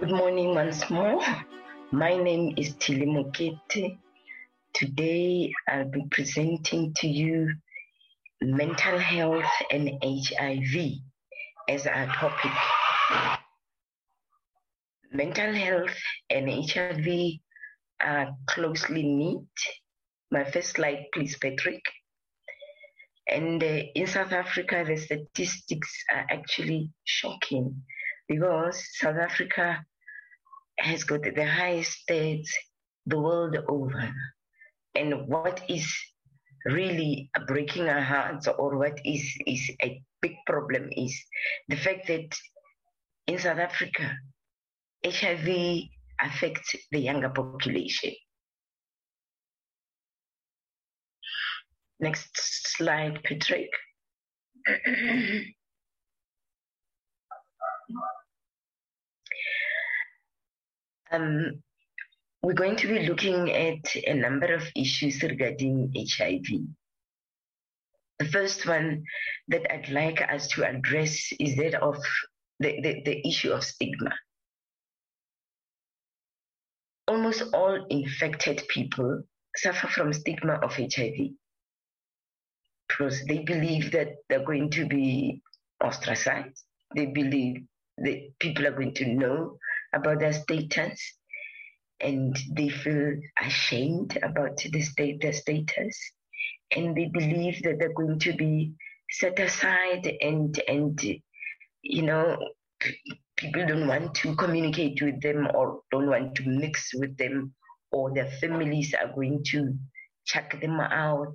Good morning once more. My name is Thilly Mokete. Today I'll be presenting to you mental health and HIV as our topic. Mental health and HIV are closely knit. My first slide, please, Patrick. And uh, in South Africa, the statistics are actually shocking because South Africa has got the highest stats the world over. And what is really breaking our hearts, or what is, is a big problem, is the fact that in South Africa, HIV affects the younger population. Next slide, Patrick. um, we're going to be looking at a number of issues regarding HIV. The first one that I'd like us to address is that of the, the, the issue of stigma. Almost all infected people suffer from stigma of HIV because they believe that they're going to be ostracized. They believe that people are going to know about their status and they feel ashamed about the state, their status and they believe that they're going to be set aside and and you know people don't want to communicate with them or don't want to mix with them or their families are going to check them out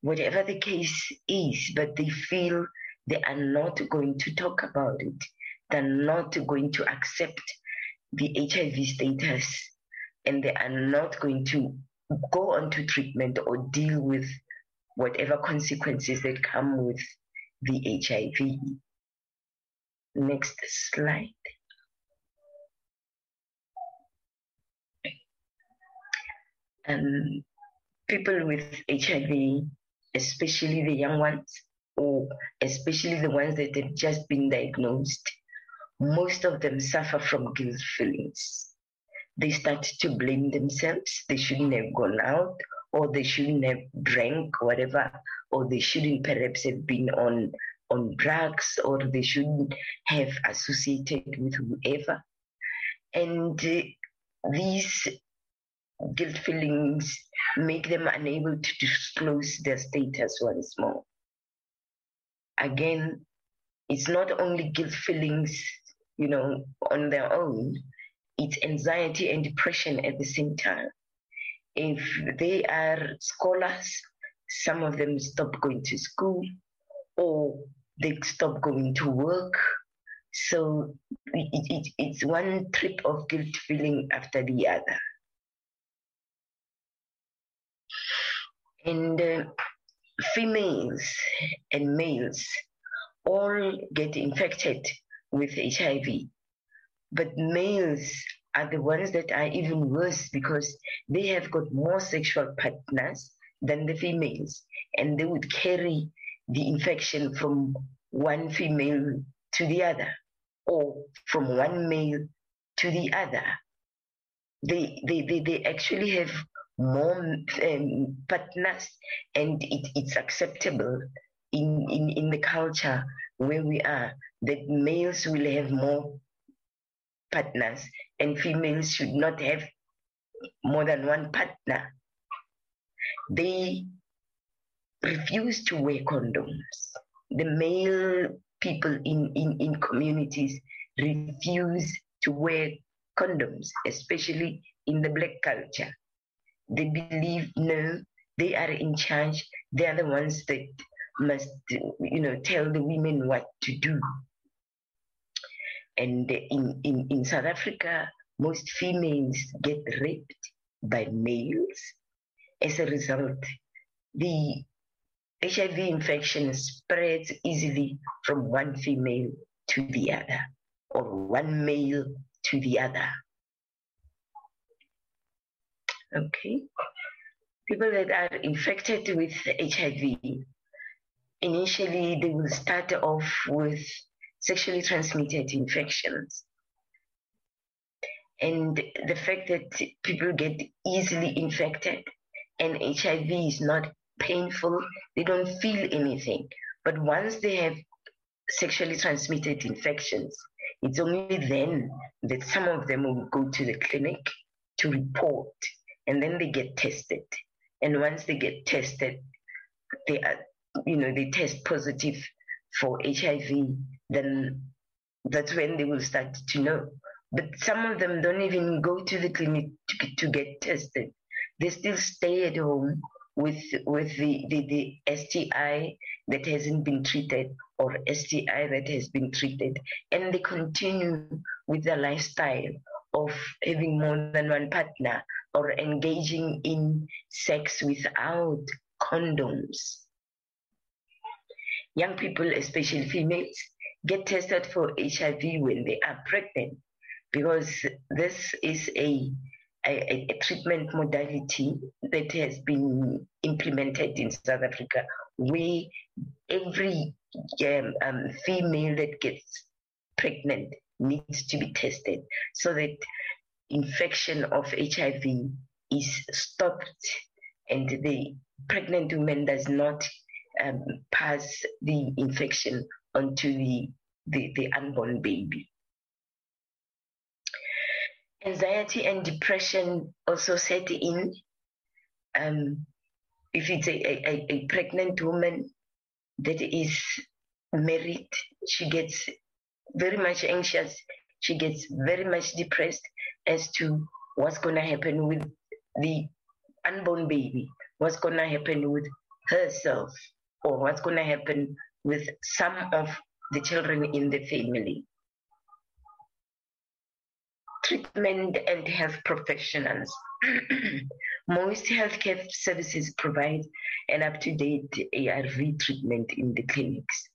whatever the case is but they feel they are not going to talk about it. They're not going to accept the hiv status and they are not going to go on to treatment or deal with whatever consequences that come with the HIV. Next slide. Um, people with HIV, especially the young ones, or especially the ones that have just been diagnosed, most of them suffer from guilt feelings. They start to blame themselves. They shouldn't have gone out or they shouldn't have drank whatever or they shouldn't perhaps have been on on drugs or they shouldn't have associated with whoever and uh, these guilt feelings make them unable to disclose their status once more again it's not only guilt feelings you know on their own it's anxiety and depression at the same time if they are scholars, some of them stop going to school or they stop going to work. So it, it, it's one trip of guilt feeling after the other. And uh, females and males all get infected with HIV, but males are the ones that are even worse because they have got more sexual partners than the females, and they would carry the infection from one female to the other, or from one male to the other. They, they, they, they actually have more um, partners, and it, it's acceptable in, in, in the culture where we are that males will have more partners and females should not have more than one partner. They refuse to wear condoms. The male people in, in, in communities refuse to wear condoms, especially in the black culture. They believe no, they are in charge. They are the ones that must, you know, tell the women what to do. And in, in, in South Africa, most females get raped by males. As a result, the HIV infection spreads easily from one female to the other, or one male to the other. Okay. People that are infected with HIV, initially they will start off with sexually transmitted infections. And the fact that people get easily infected and HIV is not painful, they don't feel anything. But once they have sexually transmitted infections, it's only then that some of them will go to the clinic to report and then they get tested. And once they get tested, they are, you know, they test positive for HIV, then that's when they will start to know. But some of them don't even go to the clinic to, to get tested. They still stay at home with with the, the, the STI that hasn't been treated or STI that has been treated, and they continue with their lifestyle of having more than one partner or engaging in sex without condoms. Young people, especially females, get tested for HIV when they are pregnant because this is a, a, a, treatment modality that has been implemented in South Africa where every um, um, female that gets pregnant needs to be tested so that infection of HIV is stopped and the pregnant woman does not um, pass the infection onto the, the, the unborn baby. Anxiety and depression also set in. Um, if it's a, a, a pregnant woman that is married, she gets very much anxious, she gets very much depressed as to what's going to happen with the unborn baby, what's going to happen with herself, or what's going to happen with some of the children in the family. Treatment and health professionals. Most healthcare services provide an up to date ARV treatment in the clinics.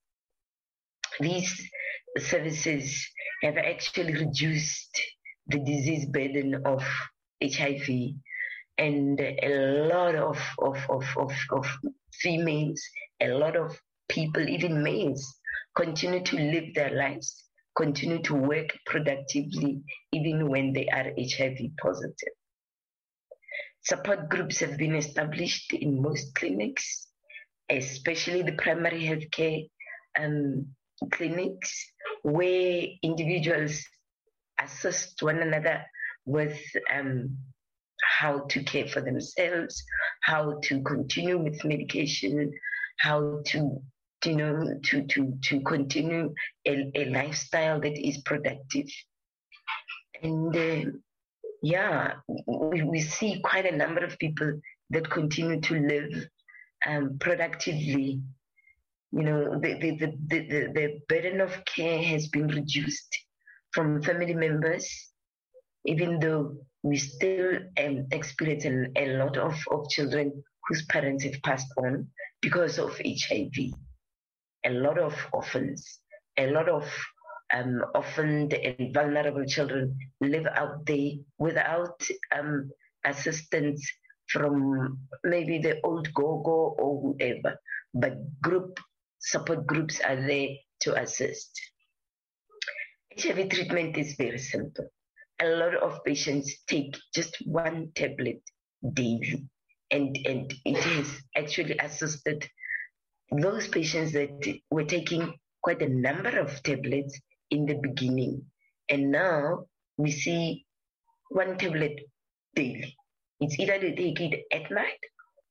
These services have actually reduced the disease burden of HIV and a lot of, of, of, of, of females, a lot of people, even males, continue to live their lives, continue to work productively, even when they are HIV positive. Support groups have been established in most clinics, especially the primary healthcare um, clinics, where individuals assist one another with um, how to care for themselves, how to continue with medication, how to you know to to to continue a, a lifestyle that is productive. And uh, yeah we, we see quite a number of people that continue to live um, productively. You know the the, the, the, the burden of care has been reduced from family members even though we still um, experience a, lot of, of children whose parents have passed on because of HIV. A lot of orphans, a lot of um, orphaned and vulnerable children live out there without um, assistance from maybe the old go-go or whoever, but group support groups are there to assist. HIV treatment is very simple. A lot of patients take just one tablet daily and, and it has actually assisted those patients that were taking quite a number of tablets in the beginning. And now we see one tablet daily. It's either they take it at night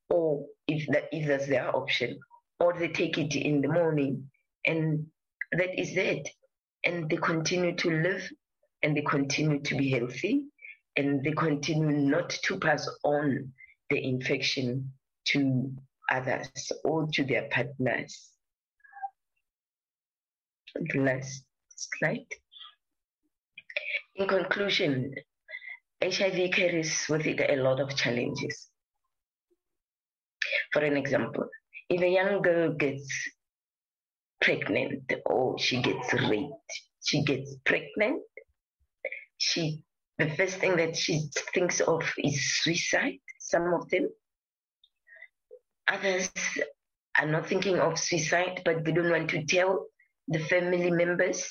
or if that if that's their option, or they take it in the morning and that is it. And they continue to live and they continue to be healthy and they continue not to pass on the infection to others or to their partners. The last slide. In conclusion, HIV carries with it a lot of challenges. For an example, if a young girl gets pregnant or she gets raped, she gets pregnant, she the first thing that she thinks of is suicide some of them. Others are not thinking of suicide, but they don't want to tell the family members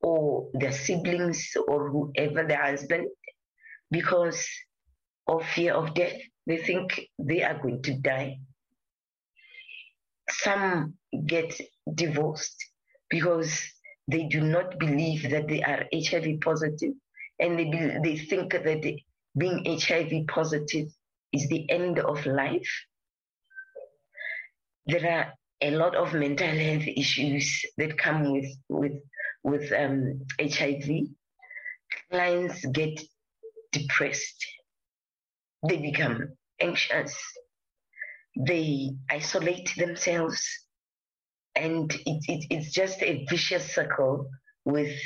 or their siblings or whoever, their husband, because of fear of death. They think they are going to die. Some get divorced because they do not believe that they are HIV positive and they, be, they think that being HIV positive is the end of life. There are a lot of mental health issues that come with with with um, HIV. Clients get depressed. They become anxious. They isolate themselves, and it, it, it's just a vicious circle with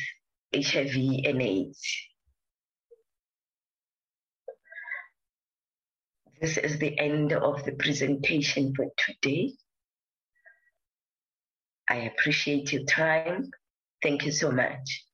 HIV and AIDS. This is the end of the presentation for today. I appreciate your time. Thank you so much.